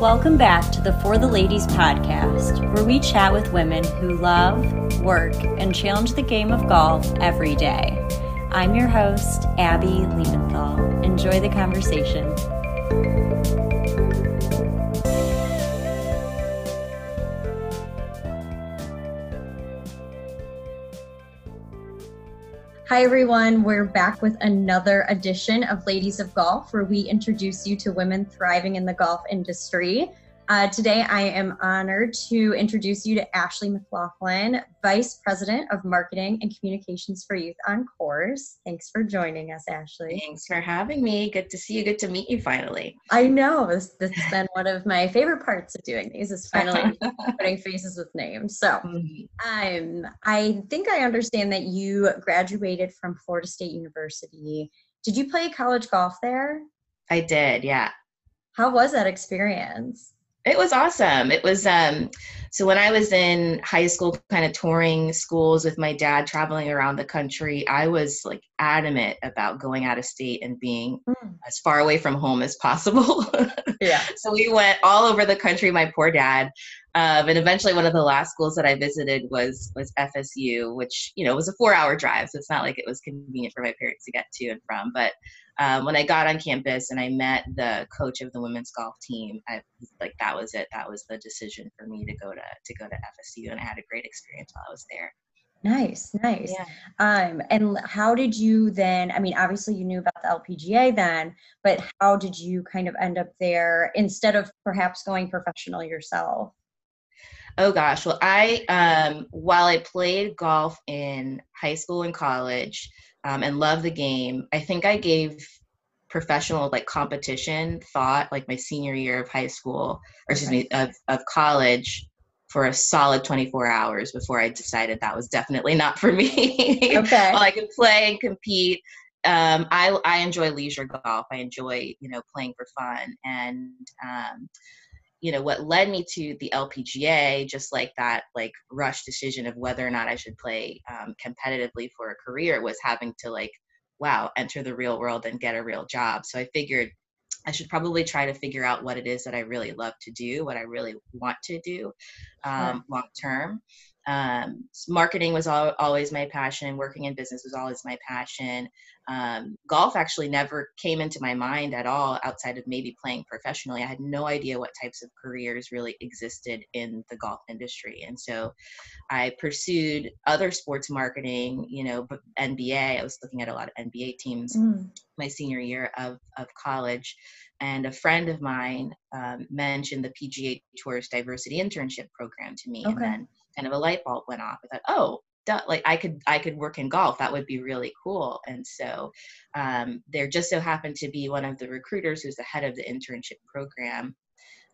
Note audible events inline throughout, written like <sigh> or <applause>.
Welcome back to the Fore the Ladies podcast, where we chat with women who love, work, and challenge the game of golf every day. I'm your host, Abby Liebenthal. Enjoy the conversation. Hi, everyone. We're back with another edition of Ladies of Golf, where we introduce you to women thriving in the golf industry. Uh, today, I am honored to introduce you to Ashley McLaughlin, Vice President of Marketing and Communications for Youth on Course. Thanks for joining us, Ashley. Thanks for having me. Good to see you. Good to meet you finally. I know. This, has been one of my favorite parts of doing these is finally <laughs> putting faces with names. So mm-hmm. um, I think I understand that you graduated from Florida State University. Did you play college golf there? I did, yeah. How was that experience? It was awesome. It was um so when I was in high school kind of touring schools with my dad traveling around the country, I was like adamant about going out of state and being mm. as far away from home as possible. <laughs> yeah. so we went all over the country, my poor dad. Um, and eventually one of the last schools that I visited was was FSU, which, you know, was a four hour drive. So it's not like it was convenient for my parents to get to and from. But um, when I got on campus and I met the coach of the women's golf team, I like that was it. That was the decision for me to go to to go to FSU, and I had a great experience while I was there. Nice, nice. Yeah. Um, and how did you then? I mean, obviously you knew about the LPGA then, but how did you kind of end up there instead of perhaps going professional yourself? Oh gosh, well, I um, while I played golf in high school and college, um, and love the game. I think I gave professional like competition thought like my senior year of high school or excuse me of, of college for a solid 24 hours before I decided that was definitely not for me. <laughs> Okay. While I could play and compete, um, I, I enjoy leisure golf. I enjoy, you know, playing for fun. And um, you know what led me to the lpga just like that like rush decision of whether or not i should play um, competitively for a career was having to like wow enter the real world and get a real job. So i figured i should probably try to figure out what it is that i really love to do what i really want to do um, long term um, marketing was al- always my passion working in business was always my passion. Um, golf actually never came into my mind at all outside of maybe playing professionally. I had no idea what types of careers really existed in the golf industry. And so i pursued other sports marketing you know nba i was looking at a lot of nba teams mm. my senior year of, of college. And a friend of mine um, mentioned the pga tours diversity internship program to me. Okay. and then kind of a light bulb went off. I thought, oh, duh, like I could I could work in golf. That would be really cool. And so um, there just so happened to be one of the recruiters who's the head of the internship program.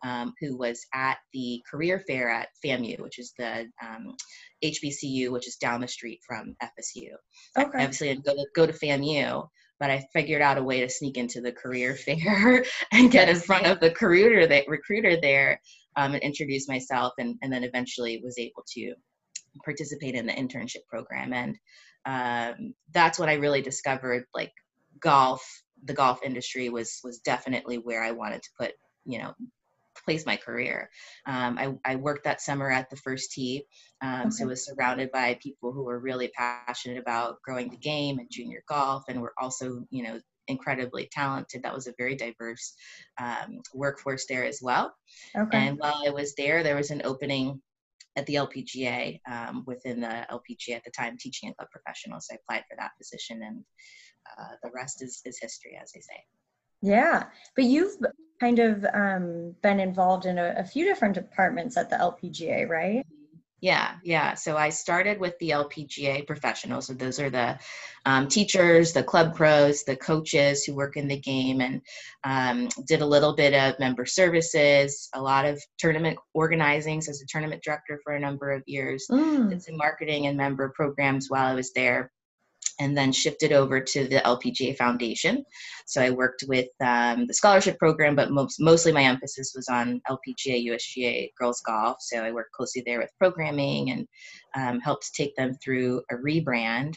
Um, who was at the career fair at FAMU, which is the um, HBCU, which is down the street from FSU. Okay. Obviously, I'd go to, go to FAMU, but I figured out a way to sneak into the career <laughs> fair and get in front of the recruiter that recruiter there um, and introduce myself and, and then eventually was able to participate in the internship program and um, that's what i really discovered like golf the golf industry was was definitely where i wanted to put you know place my career um, I, I, worked that summer at the first tee um, okay. so I was surrounded by people who were really passionate about growing the game and junior golf and were also you know incredibly talented. That was a very diverse um, workforce there as well. Okay. And while I was there, there was an opening at the LPGA um, within the LPGA at the time, teaching and club professionals. So I applied for that position, and uh, the rest is, is history, as they say. Yeah, but you've kind of um, been involved in a, a few different departments at the LPGA, right? Yeah, yeah. So I started with the LPGA professionals. So those are the um, teachers, the club pros, the coaches who work in the game, and um, did a little bit of member services, a lot of tournament organizing. So as a tournament director for a number of years, mm. did some marketing and member programs while I was there and then shifted over to the LPGA Foundation. So I worked with um, the scholarship program, but most, mostly my emphasis was on LPGA, USGA girls golf. So I worked closely there with programming and um, helped take them through a rebrand,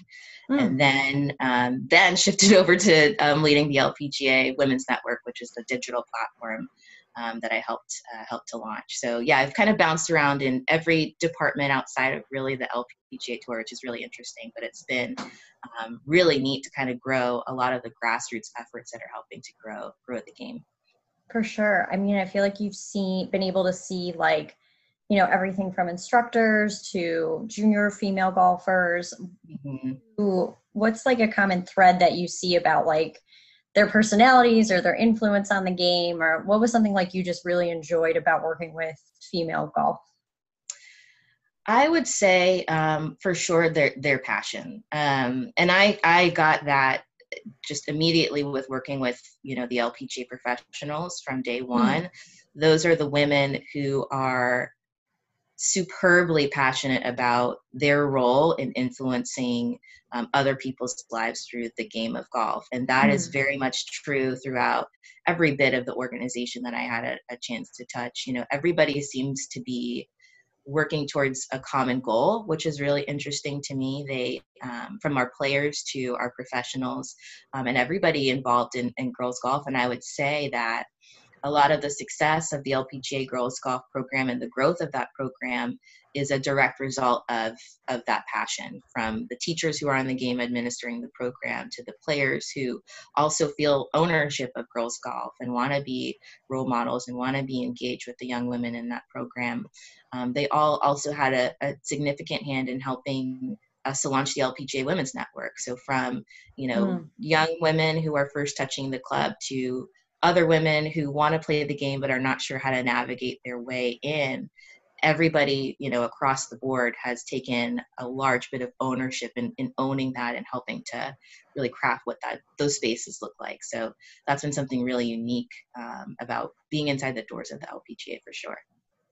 mm. and then um, then shifted <laughs> over to um, leading the LPGA Women's Network, which is the digital platform um, that I helped uh, helped to launch. So yeah, I've kind of bounced around in every department outside of really the LPGA tour, which is really interesting. But it's been um, really neat to kind of grow a lot of the grassroots efforts that are helping to grow grow the game. For sure. I mean, I feel like you've seen been able to see like you know everything from instructors to junior female golfers mm-hmm. who what's like a common thread that you see about like their personalities or their influence on the game or what was something like you just really enjoyed about working with female golf i would say um, for sure their their passion um, and i i got that just immediately with working with you know the lpga professionals from day mm-hmm. one mm. those are the women who are superbly passionate about their role in influencing um, other people's lives through the game of golf. And that mm. is very much true throughout every bit of the organization that I had a, a chance to touch. You know, everybody seems to be working towards a common goal, which is really interesting to me. They, um, from our players to our professionals, um, and everybody involved in, in girls golf. And I would say that a lot of the success of the LPGA Girls Golf Program and the growth of that program is a direct result of, of that passion from the teachers who are in the game administering the program to the players who also feel ownership of girls golf and want to be role models and want to be engaged with the young women in that program. Um, they all also had a, a significant hand in helping us to launch the LPGA Women's Network. So from you know mm. young women who are first touching the club to other women who want to play the game but are not sure how to navigate their way in everybody you know across the board has taken a large bit of ownership in, in owning that and helping to really craft what that those spaces look like. So that's been something really unique um, about being inside the doors of the lpga for sure.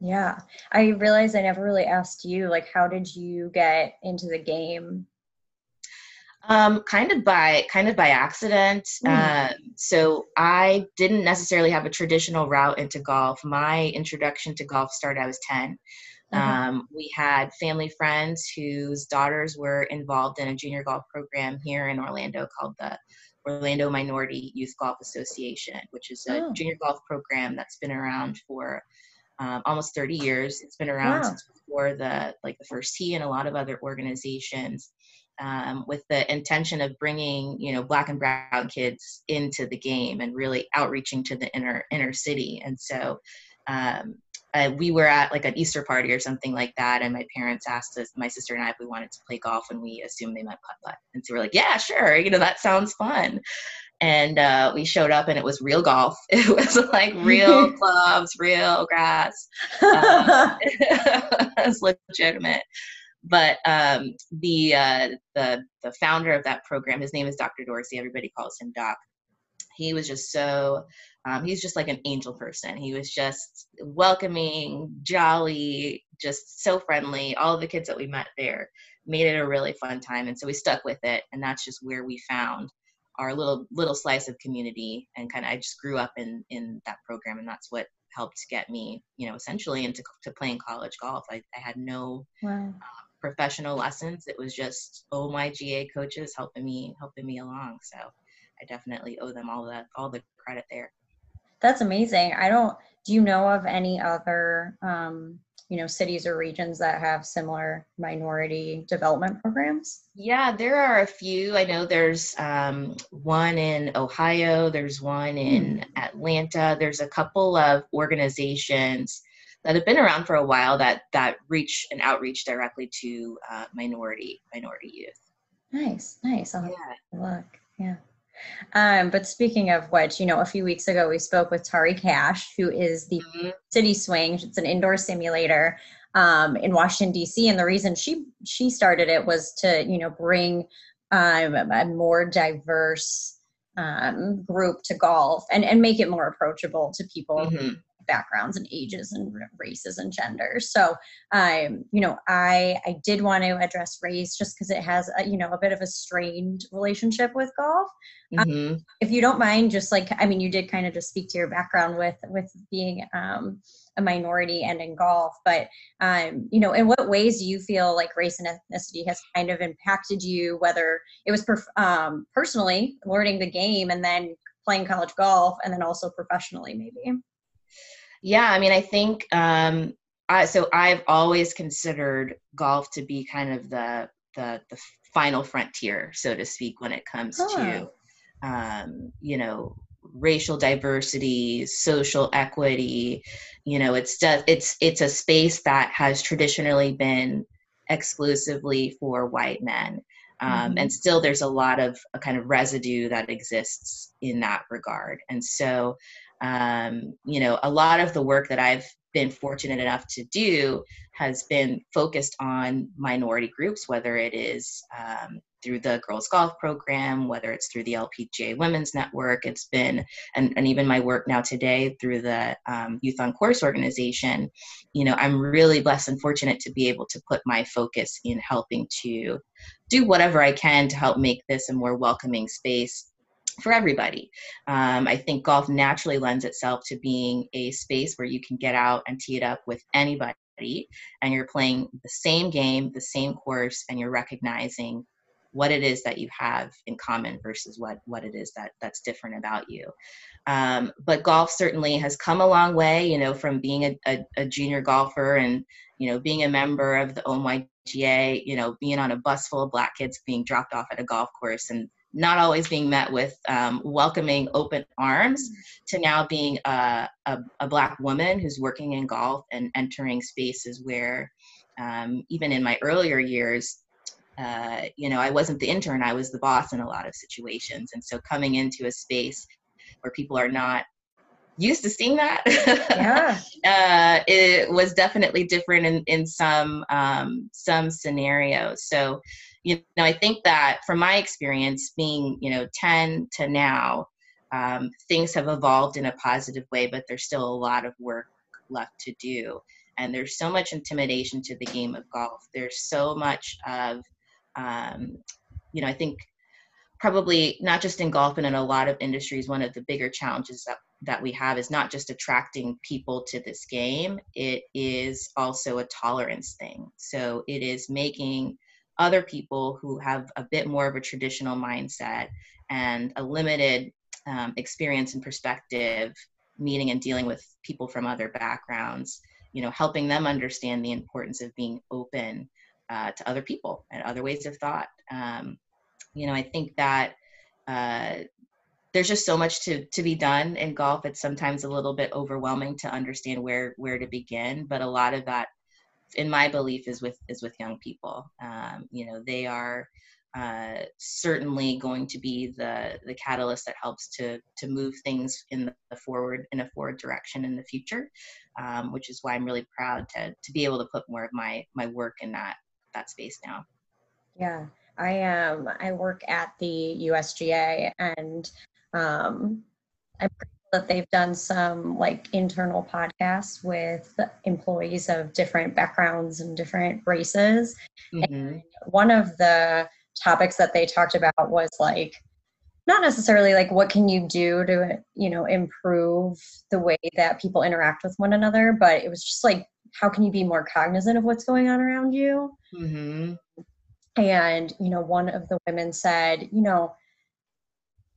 Yeah. I realized i never really asked you like how did you get into the game um, kind of by kind of by accident. Mm. Uh, so I didn't necessarily have a traditional route into golf. My introduction to golf started. I was 10 mm-hmm. um, we had family friends whose daughters were involved in a junior golf program here in Orlando called the Orlando Minority Youth Golf Association, which is a oh. junior golf program that's been around for um, almost 30 years. It's been around wow. since before the like the first tee and a lot of other organizations um, with the intention of bringing you know black and brown kids into the game and really outreaching to the inner inner city and so um, uh, we were at like an Easter party or something like that, and my parents asked us, my sister and I, if we wanted to play golf, and we assumed they meant putt putt, and so we're like, yeah, sure, you know, that sounds fun. And uh, we showed up, and it was real golf. <laughs> It was like real <laughs> clubs, real grass. <laughs> Um, it was legitimate but um, the uh, the the founder of that program, his name is Dr. Dorsey. Everybody calls him Doc. He was just so um, he's just like an angel person. He was just welcoming, jolly, just so friendly. All of the kids that we met there made it a really fun time, and so we stuck with it. And that's just where we found our little little slice of community. And kind of, I just grew up in in that program, and that's what helped get me, you know, essentially into to playing college golf. I, I had no wow. um, professional lessons. It was just oh my GA coaches helping me helping me along. So I definitely owe them all that all the credit there. That's amazing. I don't. Do you know of any other um, you know cities or regions that have similar minority development programs? Yeah, there are a few. I know there's um, one in Ohio. There's one in hmm. Atlanta. There's a couple of organizations that have been around for a while that that reach and outreach directly to uh, minority minority youth. Nice, nice. I'll yeah. look. Yeah. Um, but speaking of which, you know, a few weeks ago we spoke with Tari Cash, who is the mm-hmm. City Swing. It's an indoor simulator um, in Washington D.C. And the reason she she started it was to you know bring um, a more diverse um, group to golf and and make it more approachable to people mm-hmm backgrounds and ages and races and genders. So, um, you know, I I did want to address race just because it has a, you know a bit of a strained relationship with golf. Um, mm-hmm. Um, if you don't mind, just like I mean, you did kind of just speak to your background with with being um, a minority and in golf, but um, you know, in what ways do you feel like race and ethnicity has kind of impacted you? Whether it was perf- um, personally learning the game and then playing college golf, and then also professionally, maybe. Yeah, I mean, I think um, I, so. I've always considered golf to be kind of the the the final frontier, so to speak, when it comes huh. to um, you know racial diversity, social equity. You know, it's just, it's it's a space that has traditionally been exclusively for white men. Um, mm-hmm. And still, there's a lot of a kind of residue that exists in that regard. And so, um, you know, a lot of the work that I've been fortunate enough to do has been focused on minority groups, whether it is um, through the girls golf program whether it's through the lpga women's network. It's been and, and even my work now today through the um, youth on course organization. You know i'm really blessed and fortunate to be able to put my focus in helping to do whatever i can to help make this a more welcoming space for everybody. Um, I think golf naturally lends itself to being a space where you can get out and tee it up with anybody and you're playing the same game, the same course, and you're recognizing what it is that you have in common versus what what it is that that's different about you um, but golf certainly has come a long way you know from being a, a, a, junior golfer and you know being a member of the omyga you know being on a bus full of black kids being dropped off at a golf course and not always being met with um, welcoming open arms to now being a, a, a, black woman who's working in golf and entering spaces where um, even in my earlier years uh, you know, I wasn't the intern, I was the boss in a lot of situations. And so coming into a space where people are not used to seeing that, yeah. <laughs> uh, it was definitely different in, in some, um, some scenarios. So, you know, I think that from my experience being, you know, 10 to now, um, things have evolved in a positive way, but there's still a lot of work left to do. And there's so much intimidation to the game of golf. There's so much of um, you know, I think probably not just in golf, but in a lot of industries, one of the bigger challenges that, that we have is not just attracting people to this game, it is also a tolerance thing. So it is making other people who have a bit more of a traditional mindset and a limited um, experience and perspective meeting and dealing with people from other backgrounds you know helping them understand the importance of being open uh, to other people and other ways of thought. Um, you know, I think that uh, there's just so much to to be done in golf. It's sometimes a little bit overwhelming to understand where where to begin, but a lot of that, in my belief, is with is with young people. Um, you know, they are uh, certainly going to be the the catalyst that helps to to move things in the forward in a forward direction in the future, um, which is why I'm really proud to to be able to put more of my my work in that that space now. Yeah, I um I work at the USGA and um, I'm that they've done some like internal podcasts with employees of different backgrounds and different races. Mm-hmm. And one of the topics that they talked about was like not necessarily like what can you do to you know improve the way that people interact with one another but it was just like how can you be more cognizant of what's going on around you mm-hmm. and you know one of the women said you know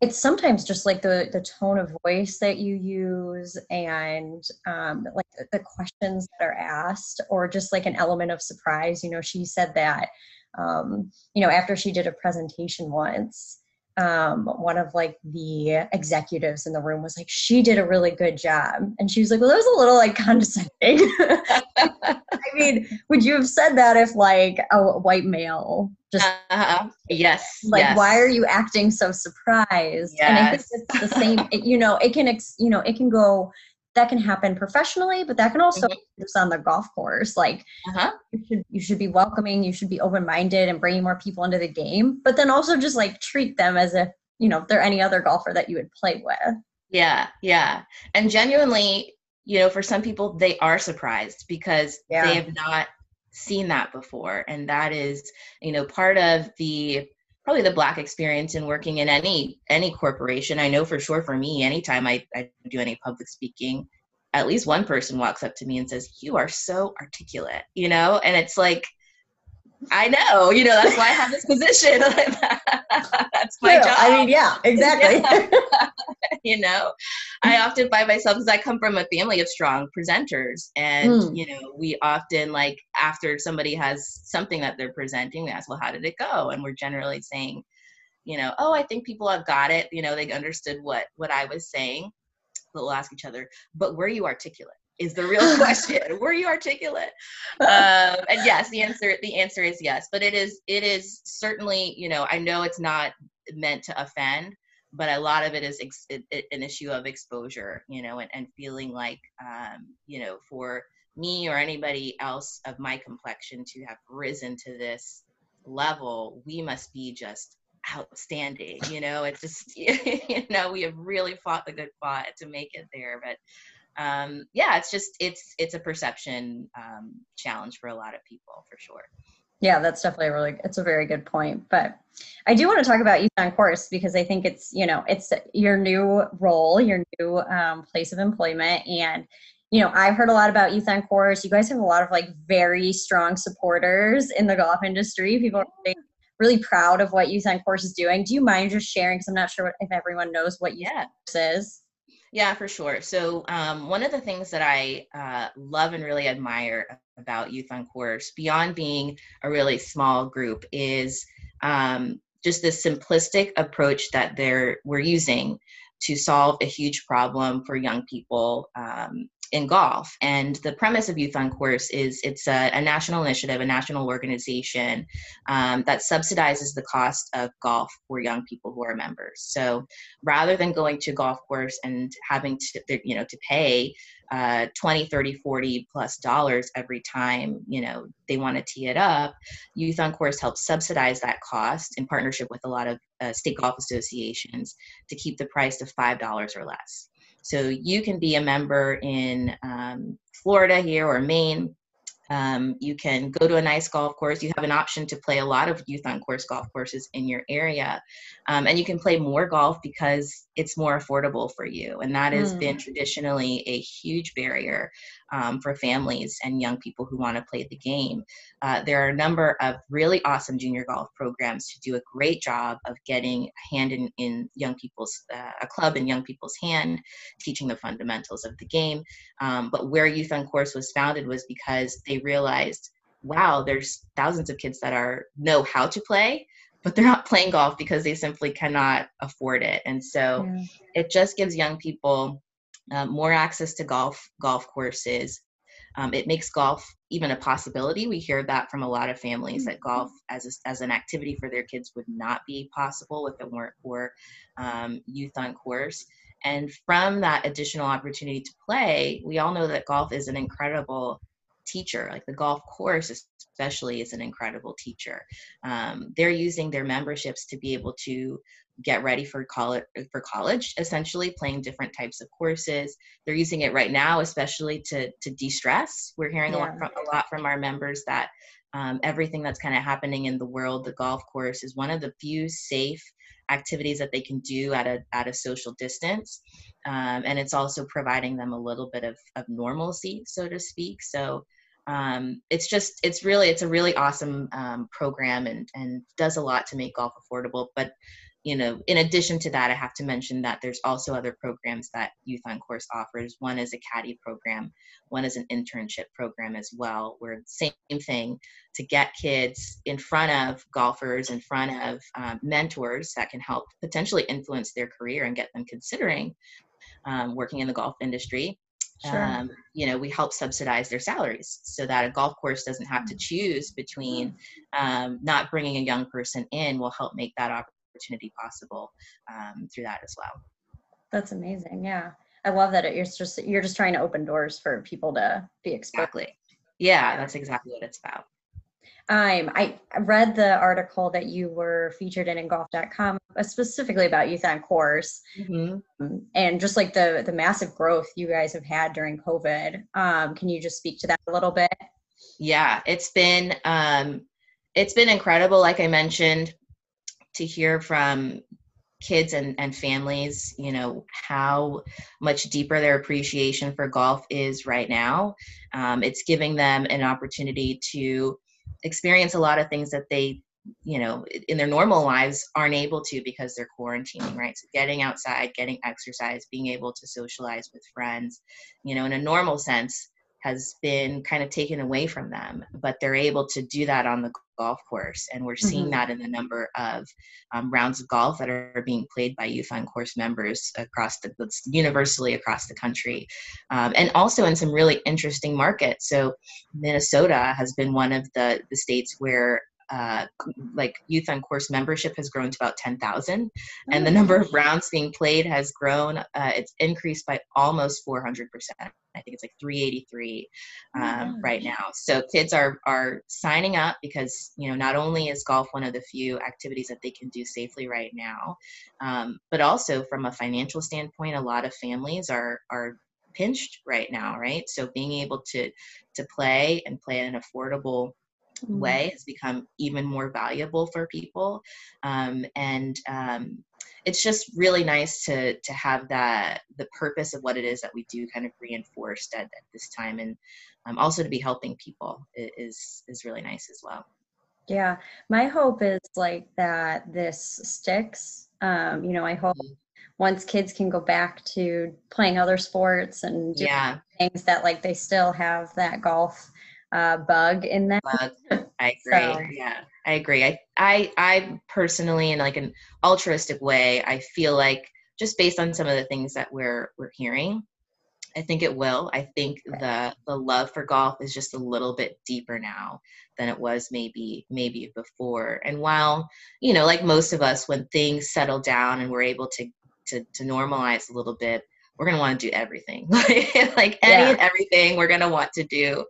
it's sometimes just like the the tone of voice that you use and um, like the, questions that are asked or just like an element of surprise. You know she said that um, you know after she did a presentation once um, one of like the executives in the room was like, she did a really good job. And she was like, well, that was a little like <laughs> condescending. <laughs> I mean, would you have said that if like a white male just uh-huh. yes like yes. why are you acting so surprised yes. and i think it's the same it, you know it can ex, you know it can go that can happen professionally, but that can also mm-hmm. just on the golf course. Like uh-huh. you should you should be welcoming, you should be open minded and bringing more people into the game, but then also just like treat them as if you know if they're any other golfer that you would play with. Yeah, yeah, and genuinely, you know, for some people they are surprised because yeah. they have not seen that before, and that is you know part of the probably the black experience in working in any any corporation. I know for sure for me anytime I, I do any public speaking at least one person walks up to me and says you are so articulate you know? And it's like i know you know that's why i have this position <laughs> that's my True. job i mean yeah exactly <laughs> yeah. you know, I often find myself because I come from a family of strong presenters, and mm. you know, we often like after somebody has something that they're presenting, we ask, "Well, how did it go?" And we're generally saying, you know, "Oh, I think people have got it." You know, they understood what what I was saying. But we'll ask each other, "But were you articulate?" Is the real <laughs> question. Were you articulate? Um, and yes, the answer the answer is yes. But it is it is certainly you know I know it's not meant to offend, but a lot of it is ex- an issue of exposure, you know, and, and feeling like um, you know for me or anybody else of my complexion to have risen to this level, we must be just outstanding you know it's just <laughs> you know we have really fought the good fight to make it there but um, yeah, it's just it's it's a perception um, challenge for a lot of people for sure. Yeah, that's definitely a really it's a very good point. But I do want to talk about youth on course because I think it's you know it's your new role, your new um, place of employment, and you know I've heard a lot about youth on course. You guys have a lot of like very strong supporters in the golf industry. People are really, really proud of what youth on course is doing. Do you mind just sharing? Because I'm not sure if everyone knows what youth yeah. course is. Yeah, for sure. So, um, one of the things that I uh, love and really admire about Youth on Course, beyond being a really small group, is um, just this simplistic approach that they're we're using to solve a huge problem for young people um, in golf. And the premise of Youth on Course is it's a, a national initiative, a national organization um, that subsidizes the cost of golf for young people who are members. So rather than going to golf course and having to, you know, to pay uh, 20, 30, 40 plus dollars every time, you know, they want to tee it up, Youth on Course helps subsidize that cost in partnership with a lot of uh, state golf associations to keep the price to $5 or less. So you can be a member in um, Florida here or Maine. Um, you can go to a nice golf course. You have an option to play a lot of youth on course golf courses in your area. Um, and you can play more golf because it's more affordable for you. And that has mm. been traditionally a huge barrier um, for families and young people who want to play the game. Uh, there are a number of really awesome junior golf programs to do a great job of getting a hand in, in young people's, uh, a club in young people's hand, teaching the fundamentals of the game. Um, but where Youth on Course was founded was because they realized, wow, there's thousands of kids that are know how to play, but they're not playing golf because they simply cannot afford it. And so yeah. it just gives young people uh, more access to golf golf courses. Um, it makes golf even a possibility. We hear that from a lot of families that golf mm-hmm. as a, as an activity for their kids would not be possible if it weren't for um, youth on course. And from that additional opportunity to play, we all know that golf is an incredible teacher. Like the golf course, especially, is an incredible teacher. Um, they're using their memberships to be able to get ready for college for college essentially playing different types of courses they're using it right now especially to to de-stress we're hearing yeah. a, lot from, a lot from our members that um, everything that's kind of happening in the world the golf course is one of the few safe activities that they can do at a at a social distance. Um, and it's also providing them a little bit of, of normalcy so to speak. So um, it's just it's really it's a really awesome um, program and and does a lot to make golf affordable. But you know, in addition to that, I have to mention that there's also other programs that Youth on Course offers. One is a caddy program, one is an internship program as well, where the same thing to get kids in front of golfers, in front of um, mentors that can help potentially influence their career and get them considering um, working in the golf industry. Sure. Um, you know, we help subsidize their salaries so that a golf course doesn't have to mm. choose between um, not bringing a young person in. Will help make that opportunity possible um, through that as well. That's amazing. Yeah. I love that you're just you're just trying to open doors for people to be exposed. Exactly. Yeah, that's exactly what it's about. Um, I read the article that you were featured in in golf.com uh, specifically about youth on course mm-hmm. Um, and just like the the massive growth you guys have had during COVID. Um, can you just speak to that a little bit? Yeah, it's been um, it's been incredible. Like I mentioned, to hear from kids and, and families, you know, how much deeper their appreciation for golf is right now. Um, it's giving them an opportunity to experience a lot of things that they you know in their normal lives aren't able to because they're quarantining right so getting outside getting exercise being able to socialize with friends you know in a normal sense has been kind of taken away from them, but they're able to do that on the golf course. And we're seeing mm-hmm. that in the number of um, rounds of golf that are being played by youth on course members across the universally across the country, um, and also in some really interesting markets. So Minnesota has been one of the the states where uh, like youth on course membership has grown to about 10,000 and the oh. number of rounds being played has grown uh, it's increased by almost 400% i think it's like 383 um, right now. So kids are are signing up because you know not only is golf one of the few activities that they can do safely right now um, but also from a financial standpoint a lot of families are are pinched right now right? So being able to to play and play at an affordable mm-hmm. way has become even more valuable for people um, and um, it's just really nice to to have that the purpose of what it is that we do kind of reinforced at, at this time and um, also to be helping people is is really nice as well yeah my hope is like that this sticks um, you know i hope mm-hmm. once kids can go back to playing other sports and yeah. things that like they still have that golf uh, bug in that. Bug. I <laughs> agree. So. Yeah, I agree. I, I, I personally, in like an altruistic way, I feel like just based on some of the things that we're we're hearing, I think it will. I think the the love for golf is just a little bit deeper now than it was maybe maybe before. And while you know, like most of us, when things settle down and we're able to to, to normalize a little bit, we're going to want to do everything. <laughs> Like any yeah. and everything we're going to want to do.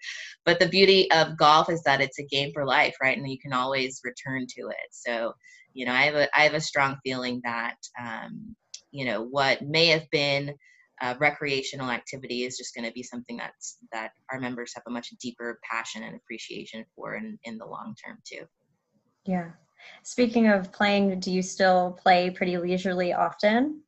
But the beauty of golf is that it's a game for life right? And you can always return to it. So you know i have a i have a strong feeling that um, you know what may have been recreational activity is just going to be something that's that our members have a much deeper passion and appreciation for in, in the long term too. Yeah. Speaking of playing do you still play pretty leisurely often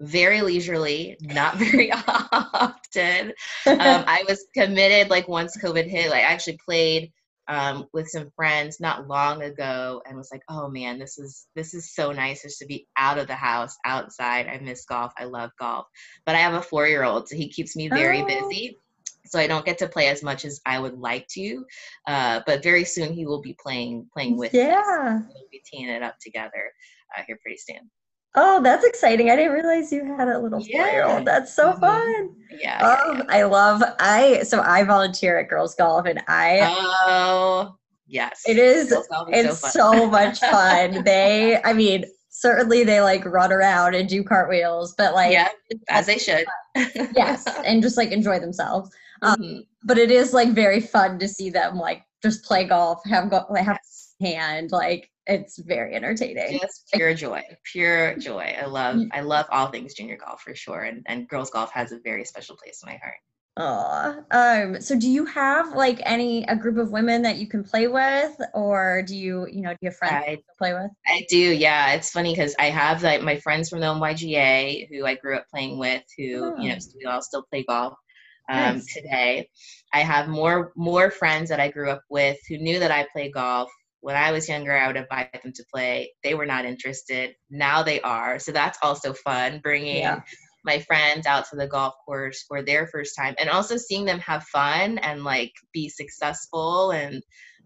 very leisurely, not <laughs> very often. <laughs> Um, I was committed like once COVID hit. Like I actually played um, with some friends not long ago and was like, oh man, this is this is so nice just to be out of the house, outside. I miss golf. I love golf, but I have a four year old, so he keeps me very oh. busy. So I don't get to play as much as I would like to, uh, but very soon he will be playing playing with yeah. us. We'll be teeing it up together uh, here pretty soon. Oh, that's exciting. I didn't realize you had a little yeah. That's so mm-hmm. fun. Yeah, oh, yeah, I love I so I volunteer at girls golf and I Oh yes. It is, is it's so, so much fun. <laughs> they I mean, certainly they like run around and do cartwheels, but like Yeah, as they should. <laughs> yes, and just like enjoy themselves. Um, mm-hmm. but it is like very fun to see them like just play golf, have go have yes. Hand, like it's very entertaining. Just pure joy, pure joy. I love, mm. I love all things junior golf for sure, and and girls golf has a very special place in my heart. Oh, um, so do you have like any a group of women that you can play with, or do you, you know, do you have friends I, to play with? I do, yeah. It's funny because I have like my friends from the OMYGA who I grew up playing with, who oh. you know, we all still play golf um, nice. today. I have more more friends that I grew up with who knew that I play golf when I was younger, I would invite them to play. They were not interested. Now they are. So that's also fun, bringing yeah. my friends out to the golf course for their first time and also seeing them have fun and like be successful. And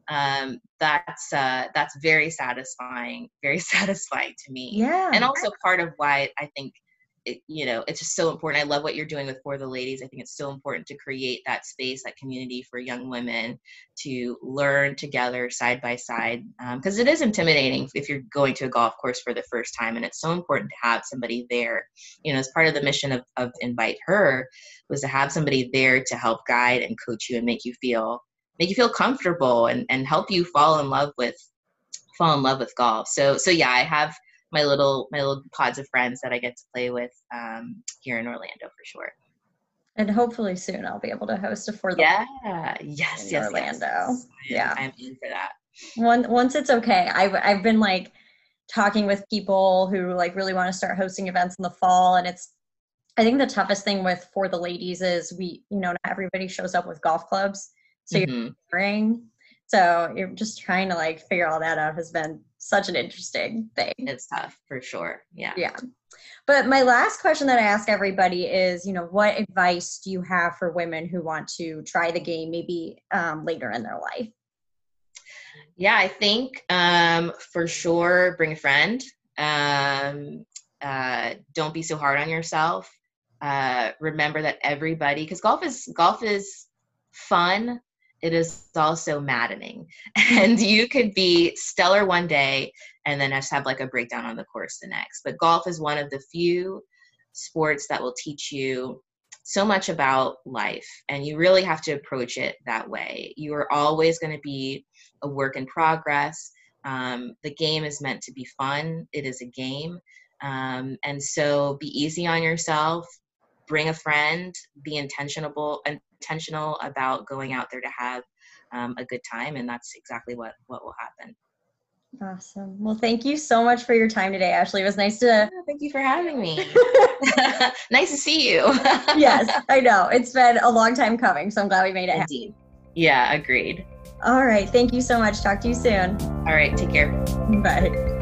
um, that's uh, that's very satisfying, very <laughs> satisfying to me. Yeah. And also part of why I think it, you know it's just so important. I love what you're doing with fore the ladies. I think it's so important to create that space that community for young women to learn together side by side because um, it is intimidating if you're going to a golf course for the first time and it's so important to have somebody there. You know as part of the mission of, of invite her was to have somebody there to help guide and coach you and make you feel make you feel comfortable and, and help you fall in love with fall in love with golf. So so yeah i have my little my little pods of friends that I get to play with um, here in Orlando for sure. And hopefully soon I'll be able to host a for the yeah yes yes Orlando. Yes. Yeah, I'm in for that. One, once it's okay, I've I've been like talking with people who like really want to start hosting events in the fall, and it's I think the toughest thing with fore the ladies is we you know not everybody shows up with golf clubs, so mm-hmm. you're So you're just trying to like figure all that out has been such an interesting thing. It's tough for sure. Yeah. Yeah. But my last question that I ask everybody is, you know, what advice do you have for women who want to try the game maybe um, later in their life? Yeah, I think um, for sure bring a friend. Um, uh, don't be so hard on yourself. Uh, remember that everybody, because golf is golf is fun. It is also maddening, <laughs> and you could be stellar one day and then just have like a breakdown on the course the next. But golf is one of the few sports that will teach you so much about life, and you really have to approach it that way. You are always going to be a work in progress. Um, the game is meant to be fun. It is a game. Um, and so be easy on yourself, bring a friend, be intentional, intentional about going out there to have um, a good time. And that's exactly what, what will happen. Awesome. Well, thank you so much for your time today, Ashley. It was nice to. Oh, thank you for having me. <laughs> nice to see you. <laughs> yes, I know. It's been a long time coming, so I'm glad we made it Indeed. happen. Yeah, agreed. All right. Thank you so much. Talk to you soon. All right. Take care. Bye.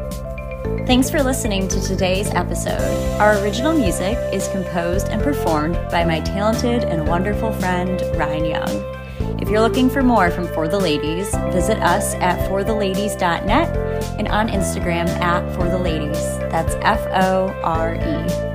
Thanks for listening to today's episode. Our original music is composed and performed by my talented and wonderful friend, Ryan Young. If you're looking for more from Fore the Ladies, visit us at foretheladies.net and on Instagram at Fore the Ladies. That's F O R E.